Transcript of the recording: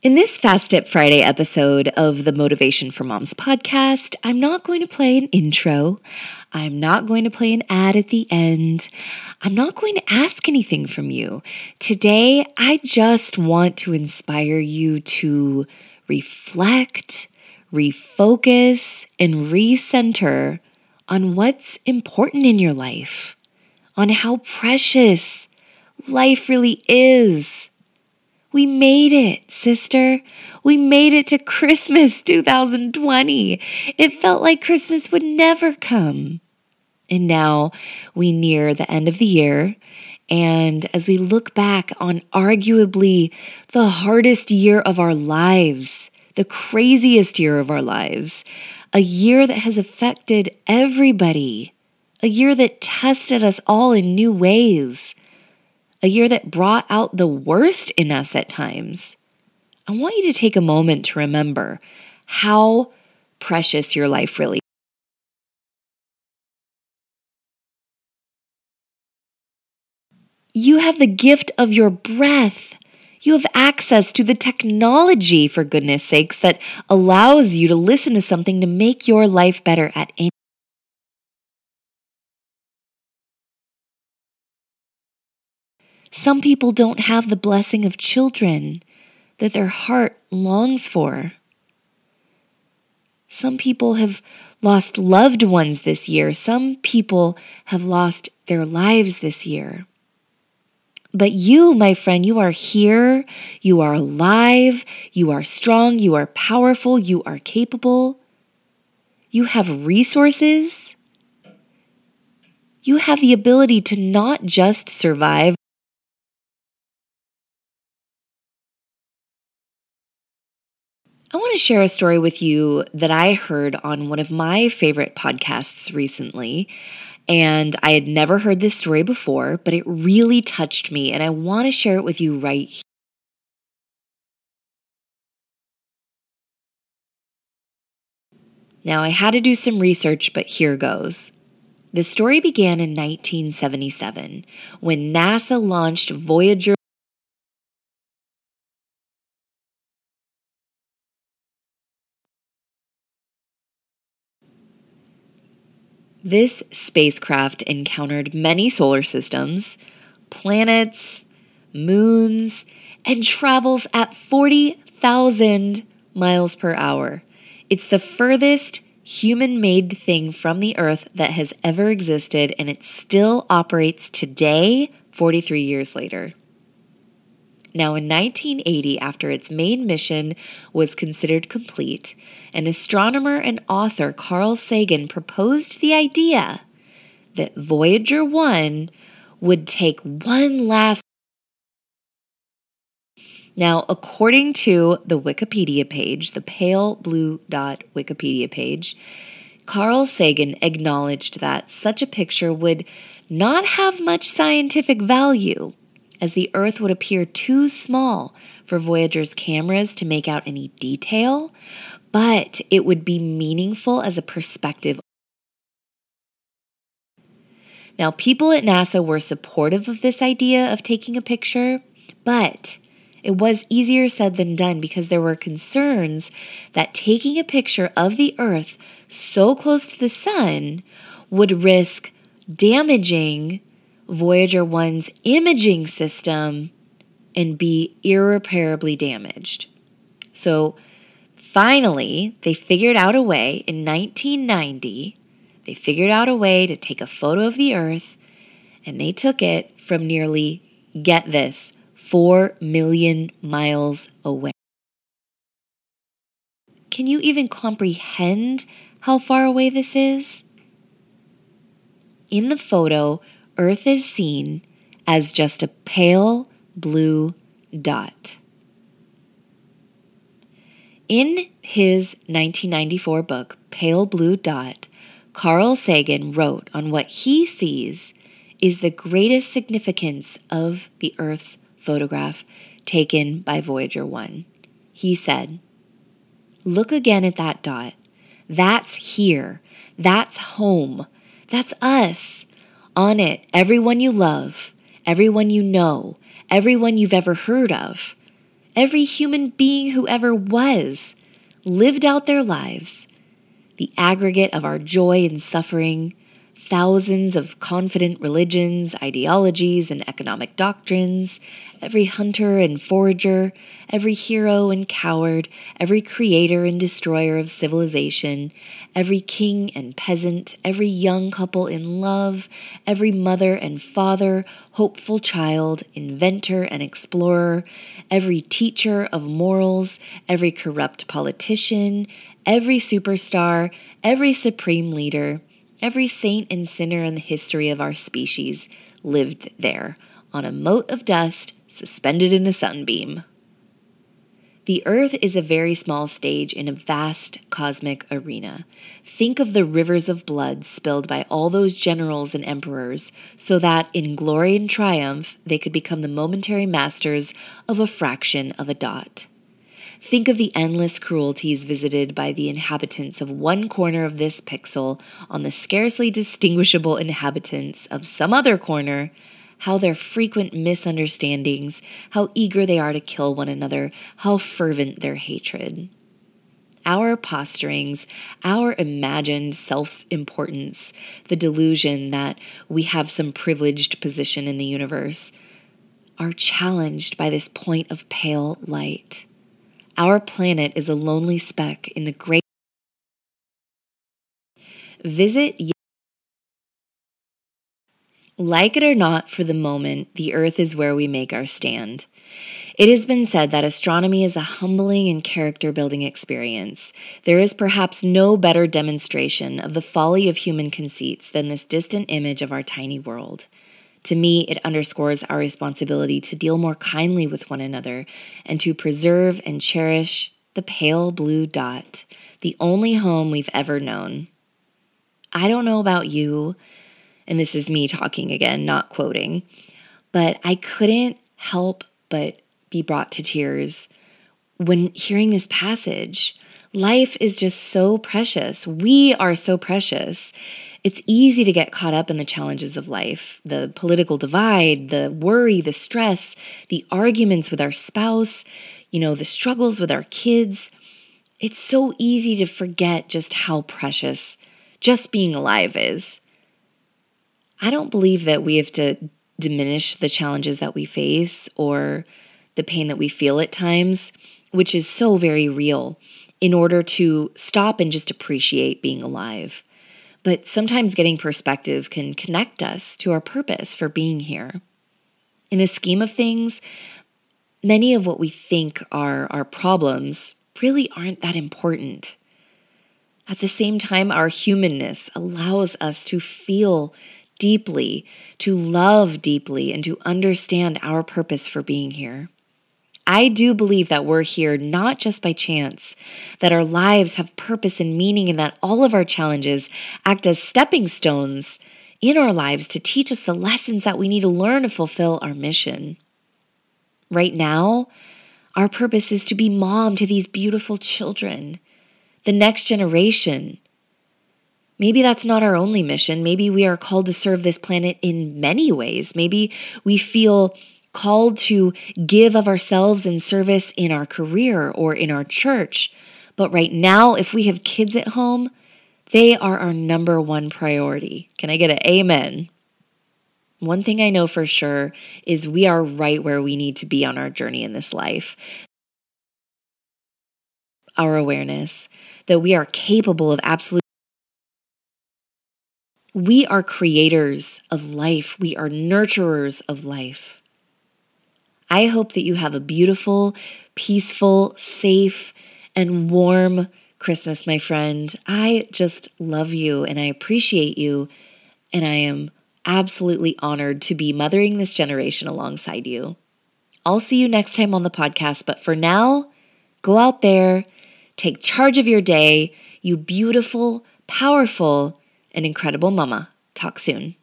In this Fast Tip Friday episode of the Motivation for Moms podcast, I'm not going to play an intro. I'm not going to play an ad at the end. I'm not going to ask anything from you. Today, I just want to inspire you to reflect, refocus, and recenter on what's important in your life, on how precious life really is we made it, sister. We made it to Christmas 2020. It felt like Christmas would never come. And now we near the end of the year. And as we look back on arguably the hardest year of our lives, the craziest year of our lives, a year that has affected everybody, a year that tested us all in new ways, a year that brought out the worst in us at times, I want you to take a moment to remember how precious your life really is. You have the gift of your breath. You have access to the technology, for goodness sakes, that allows you to listen to something to make your life better at any Some people don't have the blessing of children that their heart longs for. Some people have lost loved ones this year. Some people have lost their lives this year. But you, my friend, you are here. You are alive. You are strong. You are powerful. You are capable. You have resources. You have the ability to not just survive, I want to share a story with you that I heard on one of my favorite podcasts recently. And I had never heard this story before, but it really touched me, and I want to share it with you right here. Now, I had to do some research, but here goes. The story began in 1977 when NASA launched Voyager This spacecraft encountered many solar systems, planets, moons, and travels at 40,000 miles per hour. It's the furthest human made thing from the Earth that has ever existed, and it still operates today, 43 years later. Now, in 1980, after its main mission was considered complete, an astronomer and author, Carl Sagan, proposed the idea that Voyager 1 would take one last. Now, according to the Wikipedia page, the pale blue dot Wikipedia page, Carl Sagan acknowledged that such a picture would not have much scientific value as the Earth would appear too small for Voyager's cameras to make out any detail, but it would be meaningful as a perspective. Now, people at NASA were supportive of this idea of taking a picture, but it was easier said than done because there were concerns that taking a picture of the Earth so close to the Sun would risk damaging Voyager 1's imaging system and be irreparably damaged. So finally, they figured out a way in 1990. They figured out a way to take a photo of the Earth and they took it from nearly, get this, 4 million miles away. Can you even comprehend how far away this is? In the photo, Earth is seen as just a pale blue dot. In his 1994 book, Pale Blue Dot, Carl Sagan wrote on what he sees is the greatest significance of the Earth's photograph taken by Voyager 1. He said, Look again at that dot. That's here. That's home. That's us. On it, everyone you love, everyone you know, everyone you've ever heard of, every human being who ever was lived out their lives, the aggregate of our joy and suffering, thousands of confident religions, ideologies, and economic doctrines, every hunter and forager, every hero and coward, every creator and destroyer of civilization, every king and peasant, every young couple in love, every mother and father, hopeful child, inventor and explorer, every teacher of morals, every corrupt politician, every superstar, every supreme leader, every saint and sinner in the history of our species lived there on a mote of dust suspended in a sunbeam. The Earth is a very small stage in a vast cosmic arena. Think of the rivers of blood spilled by all those generals and emperors, so that in glory and triumph they could become the momentary masters of a fraction of a dot. Think of the endless cruelties visited by the inhabitants of one corner of this pixel on the scarcely distinguishable inhabitants of some other corner how their frequent misunderstandings, how eager they are to kill one another, how fervent their hatred. Our posturings, our imagined self importance, the delusion that we have some privileged position in the universe, are challenged by this point of pale light. Our planet is a lonely speck in the great. Visit like it or not, for the moment, the earth is where we make our stand. It has been said that astronomy is a humbling and character building experience. There is perhaps no better demonstration of the folly of human conceits than this distant image of our tiny world. To me, it underscores our responsibility to deal more kindly with one another and to preserve and cherish the pale blue dot, the only home we've ever known. I don't know about you and this is me talking again, not quoting, but I couldn't help but be brought to tears when hearing this passage. Life is just so precious. We are so precious. It's easy to get caught up in the challenges of life the political divide, the worry, the stress, the arguments with our spouse, you know, the struggles with our kids. It's so easy to forget just how precious just being alive is. I don't believe that we have to diminish the challenges that we face or the pain that we feel at times, which is so very real, in order to stop and just appreciate being alive. But sometimes getting perspective can connect us to our purpose for being here. In the scheme of things, many of what we think are our problems really aren't that important. At the same time, our humanness allows us to feel deeply, to love deeply, and to understand our purpose for being here. I do believe that we're here not just by chance, that our lives have purpose and meaning, and that all of our challenges act as stepping stones in our lives to teach us the lessons that we need to learn to fulfill our mission. Right now, our purpose is to be mom to these beautiful children, the next generation, Maybe that's not our only mission. Maybe we are called to serve this planet in many ways. Maybe we feel called to give of ourselves in service in our career or in our church. But right now, if we have kids at home, they are our number one priority. Can I get an amen? One thing I know for sure is we are right where we need to be on our journey in this life. Our awareness that we are capable of absolute we are creators of life, we are nurturers of life. I hope that you have a beautiful, peaceful, safe, and warm Christmas, my friend. I just love you and I appreciate you, and I am absolutely honored to be mothering this generation alongside you. I'll see you next time on the podcast, but for now, go out there, take charge of your day, you beautiful, powerful, and incredible mama. Talk soon.